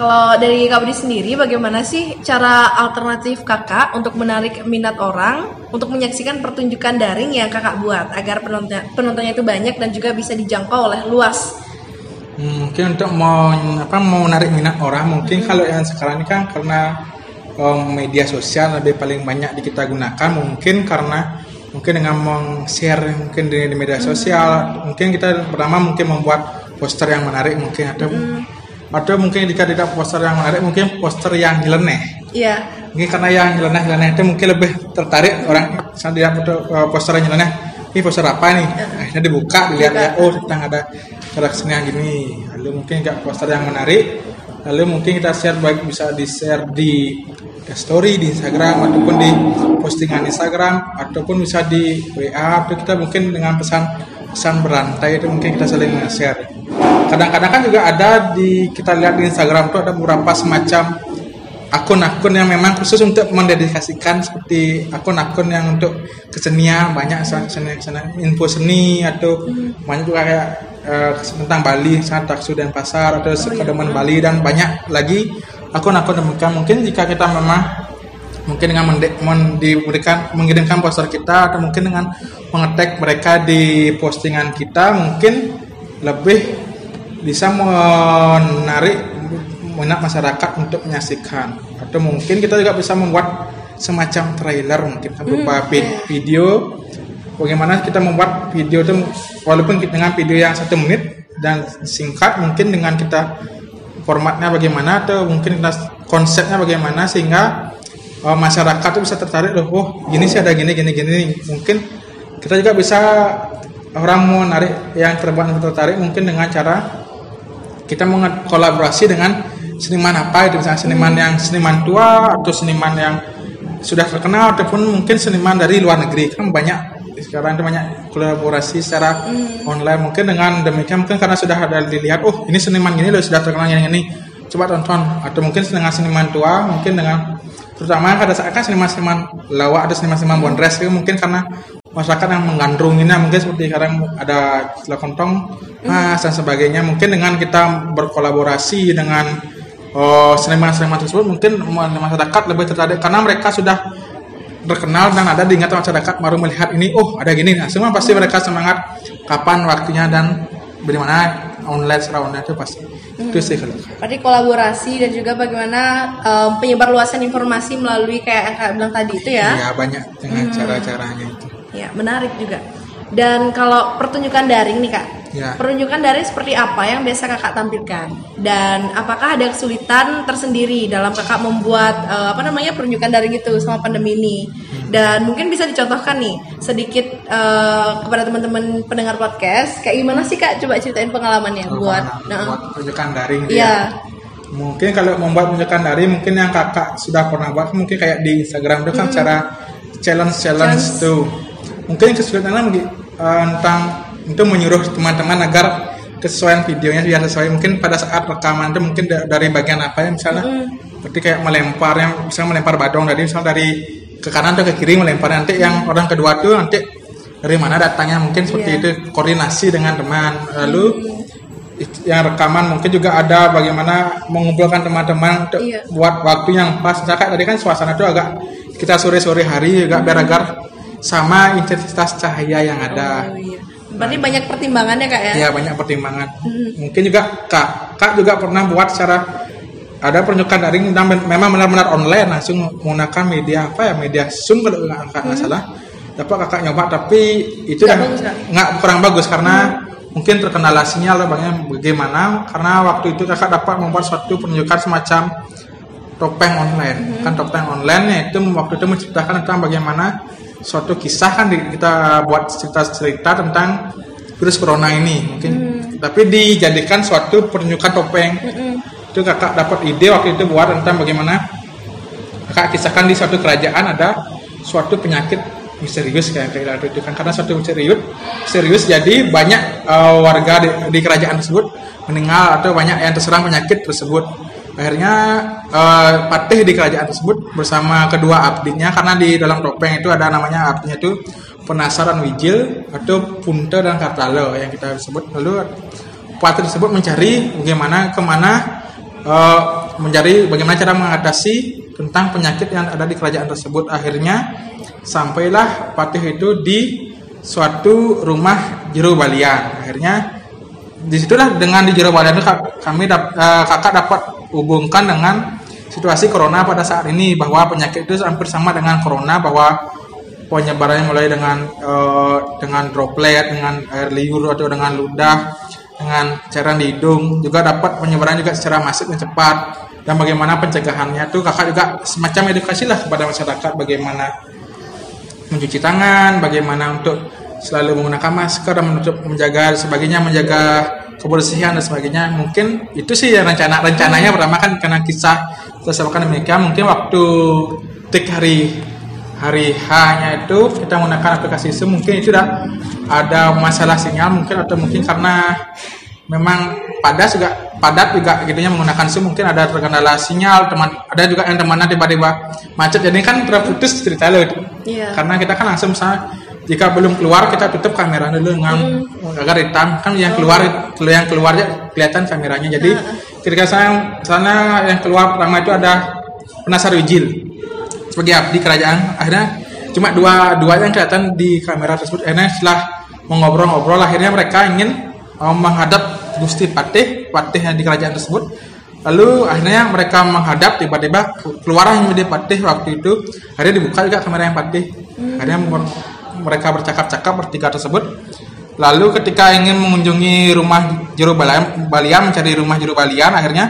Kalau dari Kak Budi sendiri, bagaimana sih cara alternatif kakak untuk menarik minat orang untuk menyaksikan pertunjukan daring yang kakak buat agar penonton penontonnya itu banyak dan juga bisa dijangkau oleh luas? Hmm, mungkin untuk mau apa mau menarik minat orang, mungkin hmm. kalau yang sekarang ini kan karena um, media sosial lebih paling banyak di kita gunakan, mungkin karena mungkin dengan meng-share mungkin di, di media sosial, hmm. mungkin kita pertama mungkin membuat poster yang menarik mungkin atau hmm. atau mungkin jika tidak poster yang menarik mungkin poster yang nyeleneh. Iya. Mungkin karena yang nyeleneh nyeleneh itu mungkin lebih tertarik orang saat dia foto uh, poster yang nyeleneh ini poster apa nih? Iya. akhirnya dibuka dilihat ya oh tentang ada yang gini. Lalu mungkin juga poster yang menarik lalu mungkin kita share baik bisa di share di story di Instagram ataupun di postingan Instagram ataupun bisa di WA atau kita mungkin dengan pesan pesan berantai itu mungkin kita saling share. Kadang-kadang kan juga ada di kita lihat di Instagram tuh ada beberapa semacam akun-akun yang memang khusus untuk mendedikasikan seperti akun-akun yang untuk kesenian banyak seni, seni, info seni atau banyak juga kayak uh, tentang Bali sangat taksu dan pasar atau kedeman Bali dan banyak lagi akun-akun demikian mungkin jika kita memang mungkin dengan diberikan mengirimkan poster kita atau mungkin dengan mengetek mereka di postingan kita mungkin lebih bisa menarik minat masyarakat untuk menyaksikan. Atau mungkin kita juga bisa membuat semacam trailer mungkin berupa hmm, video. Bagaimana kita membuat video itu walaupun dengan video yang satu menit dan singkat mungkin dengan kita formatnya bagaimana atau mungkin konsepnya bagaimana sehingga uh, masyarakat itu bisa tertarik loh oh gini sih ada gini gini gini. Mungkin kita juga bisa orang mau narik yang terbuat tertarik mungkin dengan cara kita kolaborasi dengan seniman apa itu misalnya seniman yang seniman tua atau seniman yang sudah terkenal ataupun mungkin seniman dari luar negeri. Kan banyak sekarang itu banyak kolaborasi secara hmm. online. Mungkin dengan demikian mungkin karena sudah ada dilihat oh ini seniman gini loh sudah terkenal yang ini. Coba tonton. Atau mungkin dengan seniman tua mungkin dengan terutama pada saat kan seniman-seniman lawak ada seniman-seniman bondres itu mungkin karena masyarakat yang menggandrunginya mungkin seperti sekarang ada kontong mas dan sebagainya. Mungkin dengan kita berkolaborasi dengan oh, seniman-seniman tersebut mungkin masyarakat lebih tertarik karena mereka sudah terkenal dan ada di ingatan masyarakat baru melihat ini oh ada gini. Nah semua pasti mereka semangat kapan waktunya dan bagaimana online secara itu pasti. Hmm. itu sih kalau. Berarti kolaborasi dan juga bagaimana um, penyebar luasan informasi melalui kayak yang kak bilang tadi itu ya? Iya banyak dengan hmm. cara-caranya itu. Ya menarik juga dan kalau pertunjukan daring nih kak, ya. pertunjukan daring seperti apa yang biasa kakak tampilkan? Dan apakah ada kesulitan tersendiri dalam kakak membuat uh, apa namanya pertunjukan daring itu selama pandemi ini? Hmm. Dan mungkin bisa dicontohkan nih sedikit uh, kepada teman-teman pendengar podcast, kayak gimana sih kak? Coba ceritain pengalamannya oh, buat, nah, buat pertunjukan daring. Ya. ya. Mungkin kalau membuat pertunjukan daring, mungkin yang kakak sudah pernah buat, mungkin kayak di Instagram itu kan hmm. cara challenge challenge tuh mungkin kesulitannya uh, tentang untuk menyuruh teman-teman agar kesesuaian videonya biar sesuai mungkin pada saat rekaman itu mungkin dari bagian apa ya misalnya mm. seperti kayak melempar yang misalnya melempar badong dari misalnya dari ke kanan atau ke kiri melempar nanti yang orang kedua tuh nanti dari mana datangnya mungkin seperti yeah. itu koordinasi dengan teman lalu mm. yang rekaman mungkin juga ada bagaimana mengumpulkan teman-teman untuk yeah. buat waktu yang pas misalkan tadi kan suasana itu agak kita sore-sore hari juga biar agar sama intensitas cahaya yang ada. Oh, iya. Berarti banyak pertimbangannya kak ya? Ya banyak pertimbangan. Mungkin juga kak, kak juga pernah buat secara ada penunjukan daring dan memang benar-benar online langsung menggunakan media apa ya media zoom kalau nggak nggak salah. Dapat kakak nyoba tapi itu Nggak bagus, nggak kurang bagus karena mungkin terkendala sinyal atau bagaimana karena waktu itu kakak dapat membuat suatu penunjukan semacam topeng online kan topeng online ya itu waktu itu menciptakan tentang bagaimana suatu kisah kan kita buat cerita-cerita tentang virus corona ini mungkin. Tapi dijadikan suatu penunjukan topeng. Itu kakak dapat ide waktu itu buat tentang bagaimana kakak kisahkan di suatu kerajaan ada suatu penyakit misterius kayak kayak itu kan. Karena suatu misterius serius jadi banyak eh, warga di, di kerajaan tersebut meninggal atau banyak yang terserang penyakit tersebut akhirnya eh, patih di kerajaan tersebut bersama kedua abdinya karena di dalam topeng itu ada namanya abdinya itu penasaran wijil atau punta dan kartalo yang kita sebut. Lalu patih tersebut mencari bagaimana ke mana eh, mencari bagaimana cara mengatasi tentang penyakit yang ada di kerajaan tersebut. Akhirnya sampailah patih itu di suatu rumah jero balian akhirnya di situlah dengan di jero balian itu kami dap- eh, kakak dapat hubungkan dengan situasi corona pada saat ini bahwa penyakit itu hampir sama dengan corona bahwa penyebarannya mulai dengan eh, dengan droplet dengan air liur atau dengan ludah dengan cairan di hidung juga dapat penyebaran juga secara masif dan cepat. Dan bagaimana pencegahannya tuh kakak juga semacam edukasi lah kepada masyarakat bagaimana mencuci tangan, bagaimana untuk selalu menggunakan masker dan menutup menjaga sebagainya, menjaga kebersihan dan sebagainya. Mungkin itu sih yang rencana rencananya pertama kan karena kisah tersebutkan demikian. Mungkin waktu tik hari hari H-nya itu kita menggunakan aplikasi Zoom mungkin itu tidak ada masalah sinyal mungkin atau mungkin karena memang padat juga padat juga gitunya menggunakan Zoom mungkin ada terkendala sinyal teman ada juga yang temannya tiba-tiba macet jadi kan terputus cerita loh Iya. karena kita kan langsung misalnya jika belum keluar kita tutup kamera dulu dengan agar hitam. Kan yang keluar yang keluar aja kelihatan kameranya. Jadi ketika saya sana yang keluar pertama itu ada penasar wijil. Sebagai abdi kerajaan. Akhirnya cuma dua dua yang kelihatan di kamera tersebut. Akhirnya setelah mengobrol-ngobrol akhirnya mereka ingin uh, menghadap Gusti Patih Patih yang di kerajaan tersebut. Lalu akhirnya mereka menghadap tiba-tiba keluar yang menjadi Patih waktu itu. Akhirnya dibuka juga kamera yang Patih. Akhirnya mereka bercakap-cakap bertiga tersebut. Lalu ketika ingin mengunjungi rumah juru balian, balian mencari rumah juru balian akhirnya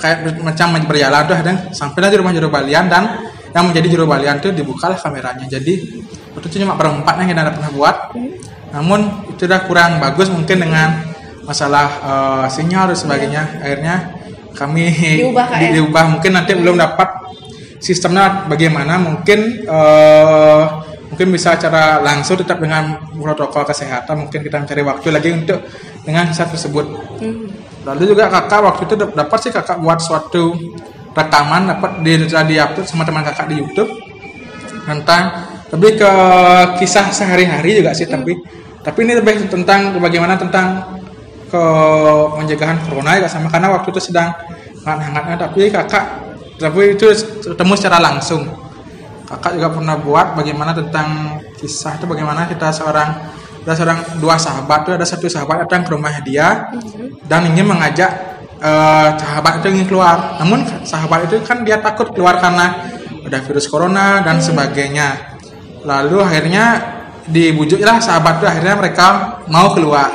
kayak macam berjalan tuh akhirnya sampailah di rumah juru balian dan yang menjadi juru balian tuh dibukalah kameranya. Jadi itu cuma berempat yang kita pernah buat. Namun itu udah kurang bagus mungkin dengan masalah eh, sinyal dan sebagainya. Akhirnya kami Diubah, Kak, ya? di- diubah. Mungkin nanti belum dapat sistemnya bagaimana. Mungkin eh, mungkin bisa cara langsung tetap dengan protokol kesehatan mungkin kita mencari waktu lagi untuk dengan kisah tersebut. Lalu juga kakak waktu itu dap- dapat sih kakak buat suatu rekaman dapat di di upload sama teman kakak di YouTube. Tentang lebih ke kisah sehari-hari juga sih tapi tapi ini lebih tentang bagaimana tentang ke pencegahan corona juga sama karena waktu itu sedang hangat-hangatnya tapi kakak tapi itu ketemu secara langsung kakak juga pernah buat bagaimana tentang kisah itu bagaimana kita seorang ada seorang dua sahabat tuh ada satu sahabat datang ke rumah dia dan ingin mengajak eh, sahabat itu ingin keluar. Namun sahabat itu kan dia takut keluar karena ada virus corona dan sebagainya. Lalu akhirnya dibujuklah sahabat itu akhirnya mereka mau keluar.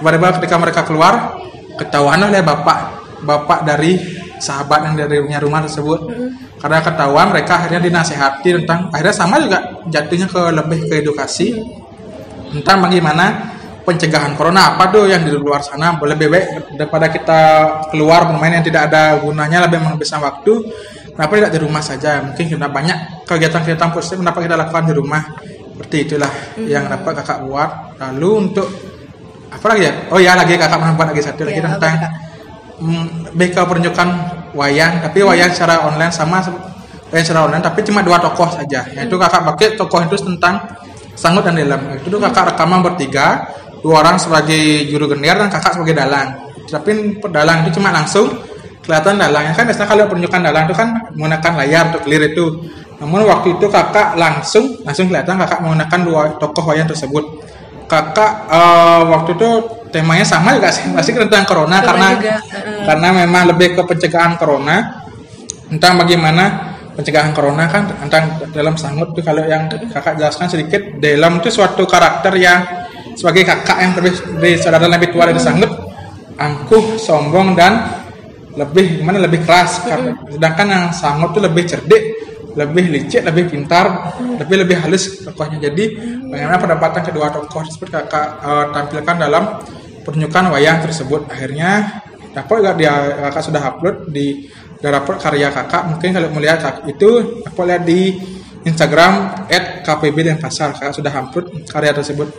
Tiba-tiba ketika mereka keluar ketahuan oleh bapak bapak dari sahabat yang dari punya rumah tersebut karena ketahuan mereka akhirnya dinasehati tentang akhirnya sama juga jatuhnya ke lebih ke edukasi tentang bagaimana pencegahan corona. Apa tuh yang di luar sana? Lebih baik daripada kita keluar bermain yang tidak ada gunanya lebih menghabiskan waktu. Kenapa tidak di rumah saja? Mungkin kita banyak kegiatan-kegiatan positif kenapa kita lakukan di rumah. Seperti itulah yang dapat kakak buat. Lalu untuk apa lagi ya? Oh ya lagi kakak pernah buat lagi satu lagi Iya, tentang Kak? mm, lebih ke pertunjukan wayang tapi wayang secara online sama wayang secara online tapi cuma dua tokoh saja. Yaitu kakak pakai tokoh itu tentang sanggut dan dalam itu tuh kakak rekaman bertiga dua orang sebagai juru gender dan kakak sebagai dalang. Tapi dalang itu cuma langsung kelihatan dalangnya kan biasanya kalau pertunjukan dalang itu kan menggunakan layar untuk clear itu. Namun waktu itu kakak langsung langsung kelihatan kakak menggunakan dua tokoh wayang tersebut. Kakak uh, waktu itu temanya sama juga sih masih tentang corona karena juga, karena memang lebih ke pencegahan corona. Tentang bagaimana pencegahan corona kan tentang dalam sangut tuh kalau yang kakak jelaskan sedikit dalam itu suatu karakter yang sebagai kakak yang lebih dari saudara lebih tua dari sangut angkuh sombong dan lebih gimana lebih keras. Karena sedangkan yang sangut tuh lebih cerdik lebih licik lebih pintar lebih lebih halus tokohnya. Jadi bagaimana pendapatan kedua tokoh tersebut kakak eh, tampilkan dalam pertunjukan wayang tersebut. Akhirnya dapat juga dia kakak sudah upload di dapat karya kakak. Mungkin kalau melihat kakak itu dapat lihat di Instagram @kpb dan pasar. Kakak sudah upload karya tersebut.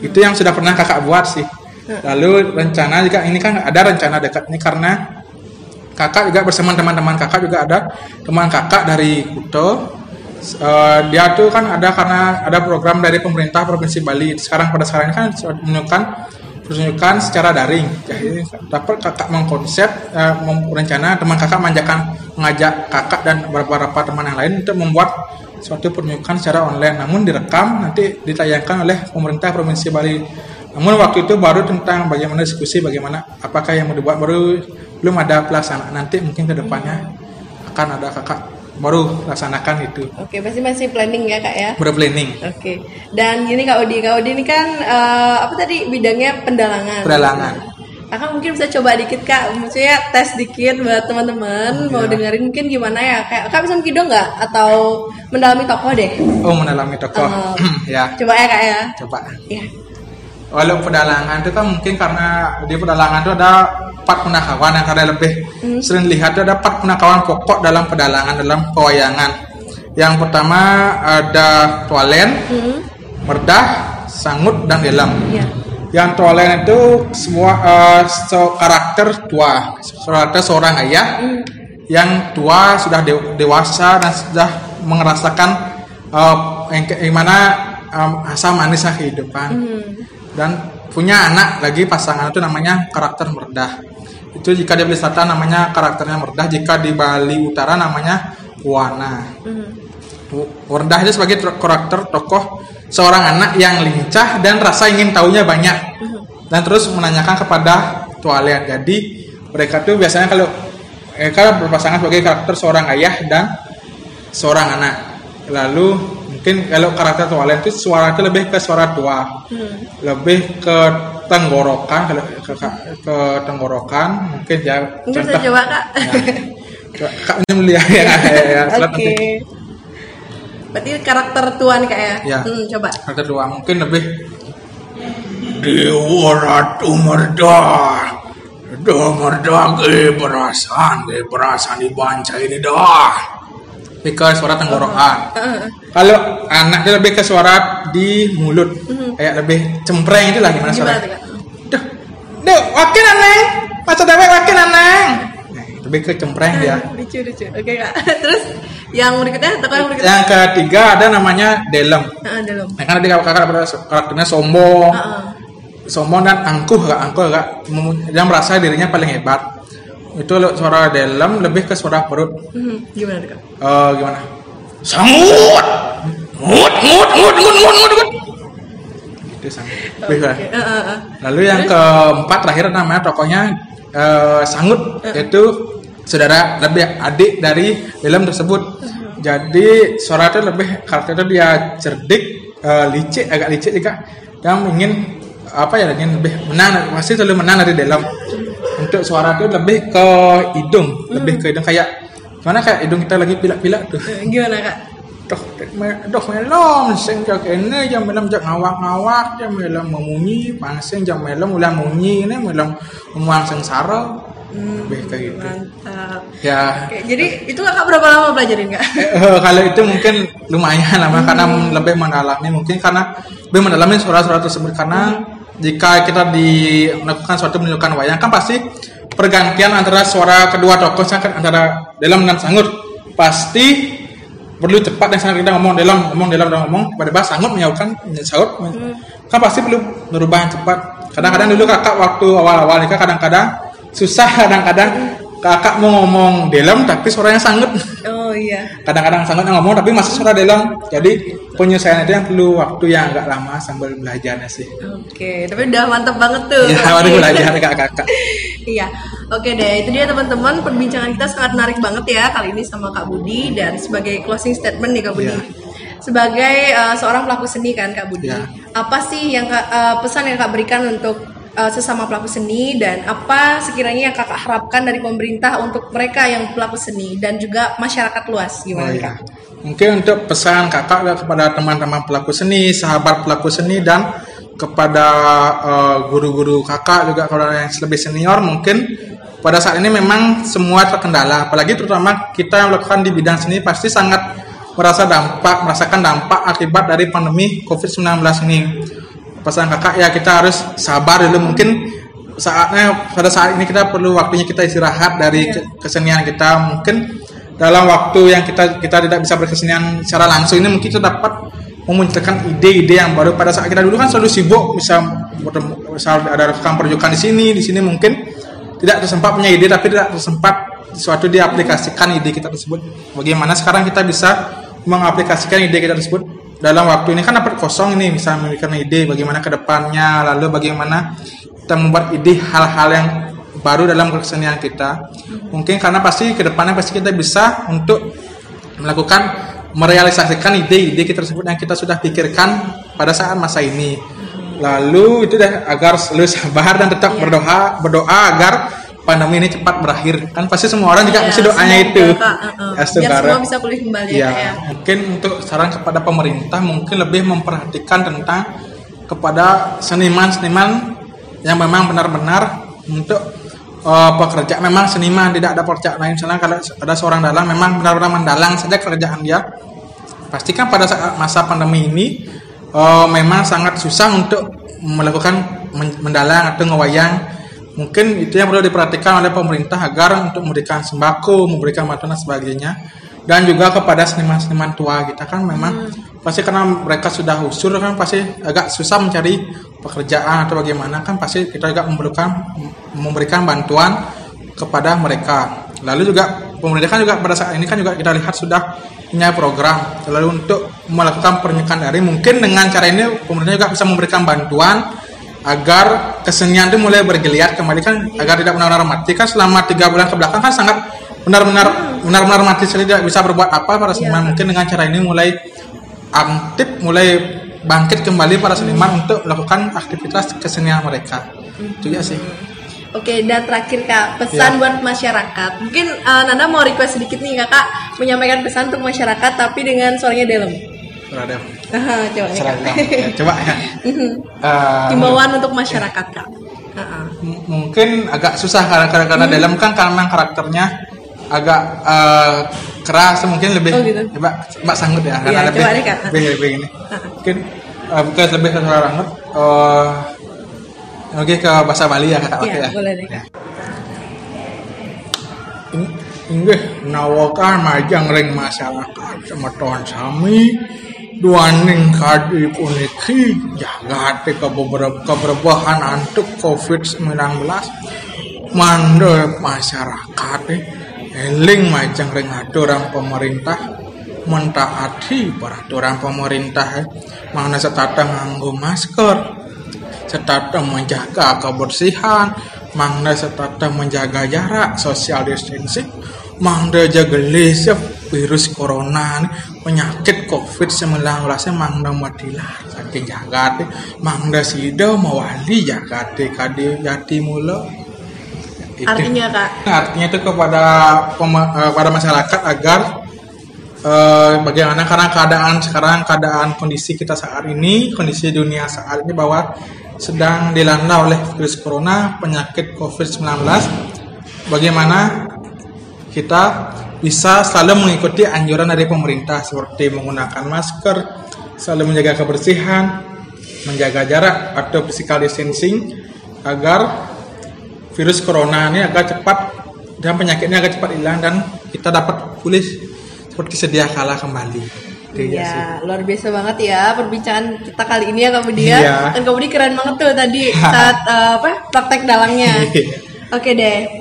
Itu yang sudah pernah kakak buat sih. Lalu rencana juga ini kan ada rencana dekat ini karena kakak juga bersama teman-teman kakak juga ada teman kakak dari Kuto. Eh, dia tuh kan ada karena ada program dari pemerintah provinsi Bali. Sekarang pada sekarang ini kan menunjukkan pertunjukan secara daring. Jadi dapat kakak mengkonsep eh, mem- rencana teman kakak manjakan mengajak kakak dan beberapa teman yang lain untuk membuat suatu pertunjukan secara online. Namun direkam nanti ditayangkan oleh pemerintah provinsi Bali. Namun waktu itu baru tentang bagaimana diskusi bagaimana apakah yang mau dibuat baru belum ada pelaksanaan. Nanti mungkin ke depannya akan ada kakak baru laksanakan itu Oke, masih masih planning ya kak ya. baru planning Oke. Dan gini Kak Odi, Kak Odi ini kan eh, apa tadi bidangnya pendalangan. Pendalangan. Kakak mungkin bisa coba dikit Kak, maksudnya tes dikit buat teman-teman mau Iya. dengerin mungkin gimana ya. Kayak Kak bisa mengkido nggak atau mendalami tokoh deh. oh mendalami tokoh Eh, (clears throat) ya Coba ya Kak ya. coba Iya. Walau pedalangan itu kan mungkin karena di pedalangan itu ada empat punakawan yang karena lebih sering lihat itu ada empat punakawan pokok dalam pedalangan dalam pewayangan. Yang pertama ada tualen, Hmm. merdah, sangut dan delam. Iya. Yang tualen itu semua so- karakter tua, karakter seorang ayah yang tua sudah de- dewasa dan sudah merasakan eh, yang ke- gimana em, asam manisnya kehidupan dan punya anak lagi pasangan itu namanya karakter merdah. Itu jika di Bali Selatan namanya karakternya merdah, jika di Bali Utara namanya Wana. Wardah itu sebagai karakter tokoh seorang anak yang lincah dan rasa ingin tahunya banyak dan terus menanyakan kepada tualian. Jadi mereka tuh biasanya kalau mereka berpasangan sebagai karakter seorang ayah dan seorang anak. Lalu mungkin kalau karakter tualian itu suara itu lebih ke suara tua, lebih ke tenggorokan kalau ke, ke, ke tenggorokan mungkin ya Mungkin bisa coba Kak. Ya. Kak ini melihat ya, ya, ya, (laughs) Oke. nanti. Berarti karakter tuan Kak ya. Ya. Hmm, coba. Karakter dua mungkin lebih Dewa Ratu Merda Dewa Merda ke perasaan ke perasaan dibanca ini dah lebih ke suara tenggorokan kalau anak dia lebih ke suara di mulut kayak lebih cempreng itu lah gimana suara? Duh, duh, wakil aneng, masa dewek wakil aneng. Nah, lebih ke cempreng dia. (laughs) Lucu lucu. Oke Kak. (laughs) Terus yang berikutnya yang berikutnya. Yang ketiga ada namanya Delem. Dalam. Nah, kan tadi kakak karakternya sombong, sombong dan angkuh gak angkuh gak dia merasa dirinya paling hebat. Itu suara Delem lebih ke suara perut. Hmm, gimana tuh Kak? Eh, gimana? Sangut, ngut, ngut, ngut, ngut, ngut, ngut, ngut. Itu sangut. Lebih Oke, eh, eh. Lalu yang keempat terakhir namanya tokohnya eh, Sangut yaitu saudara lebih adik dari film tersebut. Jadi suara itu lebih karakter itu dia cerdik, eh, licik, agak licik juga dan ingin apa ya lebih menang masih selalu menang dari dalam untuk suara itu lebih ke hidung lebih ke hidung kayak mana kayak hidung kita lagi pilak-pilak tuh Eh, Gimana Kak? Doh, doh melom sing jak kene jam melom jak ngawak-ngawak jam melom memunyi pangsing jam melom ulah munyi ini melom umuang sengsara lebih kayak gitu Mantap. ya Oke, jadi itu kakak berapa lama pelajarin kak? eh, eh, kalau itu mungkin lumayan lama karena lebih mendalami mungkin karena lebih mendalami suara-suara tersebut karena jika kita di melakukan suatu penunjukan wayang kan pasti pergantian antara suara kedua tokoh kan antara dalam dan sangut pasti perlu cepat dan sangat kita ngomong dalam ngomong dalam dan ngomong. Pada bahasa sangut menyaukan sangut kan pasti perlu berubah yang cepat. Kadang-kadang dulu kakak waktu awal-awal nikah kadang-kadang susah (laughs) kadang-kadang kakak mau ngomong dalam tapi suaranya sangut Oh iya. Kadang-kadang sangat ngomong tapi masih suara dalam. Jadi penyelesaian itu yang perlu waktu yang agak lama sambil belajarnya sih. Oke, tapi udah mantep banget tuh. Ya, (laughs) baru belajar kakak-kakak. iya. Oke deh, itu dia teman-teman perbincangan kita sangat menarik banget ya kali ini sama Kak Budi dan sebagai closing statement nih Kak Budi. Iya. Sebagai uh, seorang pelaku seni kan Kak Budi, Iya. apa sih yang Kak- uh, pesan yang Kak berikan untuk uh, sesama pelaku seni dan apa sekiranya yang Kakak harapkan dari pemerintah untuk mereka yang pelaku seni dan juga masyarakat luas Oh, gimana iya. Kak? Mungkin untuk pesan kakak ya kepada teman-teman pelaku seni, sahabat pelaku seni dan kepada eh, guru-guru kakak juga kalau yang lebih senior mungkin pada saat ini memang semua terkendala apalagi terutama kita yang melakukan di bidang seni pasti sangat merasa dampak merasakan dampak akibat dari pandemi COVID-19 ini pesan kakak ya kita harus sabar dulu. Mungkin saatnya pada saat ini kita perlu waktunya kita istirahat dari ke- kesenian kita. Mungkin dalam waktu yang kita kita tidak bisa berkesenian secara langsung ini mungkin kita dapat memunculkan ide-ide yang baru. Pada saat kita dulu kan selalu sibuk bisa bertemu- misal ada rekam perjukan di sini di sini mungkin tidak tersempat punya ide tapi tidak tersempat sesuatu diaplikasikan ide kita tersebut. Bagaimana sekarang kita bisa mengaplikasikan ide kita tersebut dalam waktu ini kan dapat kosong ini bisa memikirkan ide bagaimana ke depannya lalu bagaimana kita membuat ide hal-hal yang baru dalam kesenian kita. Mungkin karena pasti ke depannya pasti kita bisa untuk melakukan merealisasikan ide-ide kita tersebut yang kita sudah pikirkan pada saat masa ini. Lalu itu dah agar selalu (laughs) sabar dan tetap berdoa berdoa agar pandemi ini cepat berakhir. Kan pasti semua orang juga Ya, pasti doanya itu. uh-uh. Ya, biar semua bisa pulih kembali ya, Ya, mungkin untuk saran kepada pemerintah mungkin lebih memperhatikan tentang kepada seniman-seniman yang memang benar-benar untuk eh, pekerja memang seniman tidak ada pekerjaan lain. Misalnya kalau ada seorang dalang memang benar-benar mendalang saja kerjaan dia. Pastikan pada saat masa pandemi ini eh, memang sangat susah untuk melakukan men- mendalang atau ngewayang mungkin itu yang perlu diperhatikan oleh pemerintah agar untuk memberikan sembako memberikan bantuan dan sebagainya. Dan juga kepada seniman-seniman tua kita kan memang pasti karena mereka sudah usur kan pasti agak susah mencari pekerjaan atau bagaimana kan pasti kita juga memerlukan memberikan bantuan kepada mereka. Lalu juga pemerintah kan juga pada saat ini kan juga kita lihat sudah punya program. Lalu untuk melakukan pernikahan dari mungkin dengan cara ini pemerintah juga bisa memberikan bantuan agar kesenian itu mulai bergeliat kembali. Kan agar tidak benar-benar mati. Kan selama tiga bulan ke belakang kan sangat benar-benar benar-benar mati sekali tidak bisa berbuat apa para seniman. Mungkin dengan cara ini mulai aktif mulai bangkit kembali para seniman untuk melakukan aktivitas kesenian mereka. Itu ya sih. Oke, dan terakhir Kak, pesan Ya. buat masyarakat. Mungkin uh, Nanda mau request sedikit nih Kakak menyampaikan pesan untuk masyarakat tapi dengan suaranya dalam. Berada. Nah, (laughs) coba Kak. Ya, coba ya Himbauan untuk masyarakat Kak. Uh-uh. M- mungkin agak susah karena karena, karena dalam kan karena karakternya agak eh, keras mungkin lebih Oh, gitu. coba mbak sanggup ya Iya, lebih coba deh, Kak. lebih, lebih ini mungkin eh, bukan lebih ke banget eh oke ke bahasa Bali ya Iya, oke ya boleh deh. Ya. In- inggih nawakan majang ring masyarakat semeton sami duaning kadi puniki jagate ke beberapa keberbahan antuk COVID-19 mandor masyarakat eh, eling majang ring aturan pemerintah mentaati peraturan pemerintah eh. mana setata nganggo masker setata menjaga kebersihan mangda setata menjaga jarak social distancing mangda jaga lesep virus corona penyakit covid 19 mangda matilah saking jaga teh mangda sida mawali jaga teh kade jati mula. Itu. Artinya Kak, artinya itu kepada eh, pada masyarakat agar eh, bagaimana karena keadaan sekarang keadaan kondisi kita saat ini kondisi dunia saat ini bahwa sedang dilanda oleh virus corona penyakit covid-19 bagaimana kita bisa selalu mengikuti anjuran dari pemerintah seperti menggunakan masker selalu menjaga kebersihan menjaga jarak atau physical distancing agar virus corona ini agak cepat dan penyakitnya agak cepat hilang dan kita dapat pulih seperti sedia kala kembali. Ya sih. ya luar biasa banget ya perbincangan kita kali ini ya Kak Budi ya. Iya. Dan Kak Budi keren banget tuh tadi (laughs) saat uh, apa praktek dalangnya. Iya. Oke deh.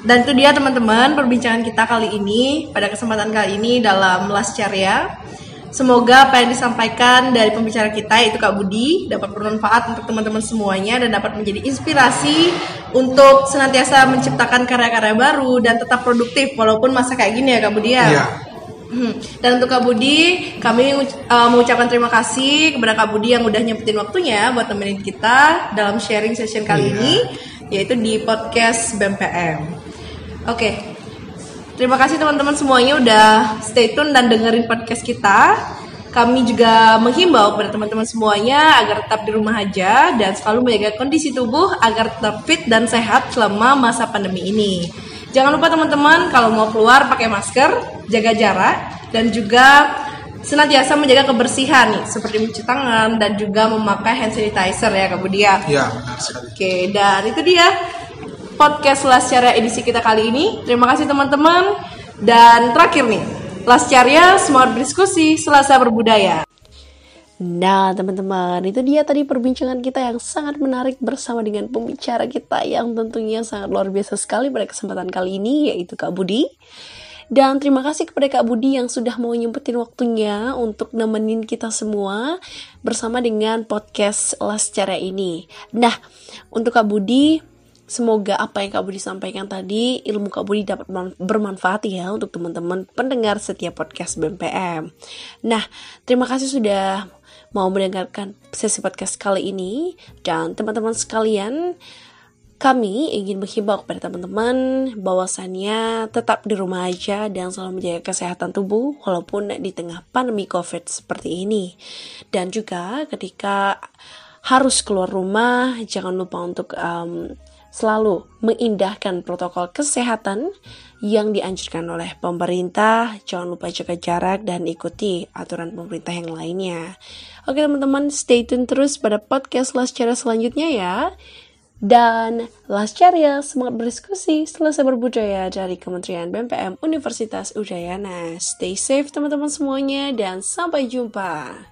Dan itu dia teman-teman perbincangan kita kali ini pada kesempatan kali ini dalam Las Carya. Semoga apa yang disampaikan dari pembicara kita yaitu Kak Budi dapat bermanfaat untuk teman-teman semuanya dan dapat menjadi inspirasi untuk senantiasa menciptakan karya-karya baru dan tetap produktif walaupun masa kayak gini ya Kak Budi ya. Iya. Hmm. Dan untuk Kak Budi, kami uh, mengucapkan terima kasih kepada Kak Budi yang udah nyempetin waktunya buat temenin kita dalam sharing session kali Iya. ini, yaitu di podcast BMPM. Oke, terima kasih teman-teman semuanya udah stay tune dan dengerin podcast kita. Kami juga menghimbau kepada teman-teman semuanya agar tetap di rumah aja dan selalu menjaga kondisi tubuh agar tetap fit dan sehat selama masa pandemi ini. Jangan lupa teman-teman kalau mau keluar pakai masker, jaga jarak dan juga senantiasa menjaga kebersihan nih seperti mencuci tangan dan juga memakai hand sanitizer ya Kak Budi ya. Iya, benar sekali. Oke, dan itu dia podcast Lascarya edisi kita kali ini. Terima kasih teman-teman. Dan terakhir nih, Lascarya semangat berdiskusi, Selasa berbudaya. Nah, teman-teman, itu dia tadi perbincangan kita yang sangat menarik bersama dengan pembicara kita yang tentunya sangat luar biasa sekali pada kesempatan kali ini, yaitu Kak Budi. Dan terima kasih kepada Kak Budi yang sudah mau nyempetin waktunya untuk nemenin kita semua bersama dengan podcast Lascara ini. Nah, untuk Kak Budi, semoga apa yang Kak Budi sampaikan tadi, ilmu Kak Budi dapat man- bermanfaat ya untuk teman-teman pendengar setiap podcast BMPM. Nah, terima kasih sudah mau mendengarkan sesi podcast kali ini dan teman-teman sekalian kami ingin menghimbau kepada teman-teman bahwasannya tetap di rumah aja dan selalu menjaga kesehatan tubuh walaupun di tengah pandemi COVID seperti ini. Dan juga ketika harus keluar rumah, jangan lupa untuk um, selalu mengindahkan protokol kesehatan yang dianjurkan oleh pemerintah. Jangan lupa jaga jarak dan ikuti aturan pemerintah yang lainnya. Oke teman-teman, stay tune terus pada podcast Last Cara selanjutnya ya. Dan Last Carya semangat berdiskusi selesai berbudaya dari Kementerian BMPM Universitas Udayana. Stay safe teman-teman semuanya dan sampai jumpa.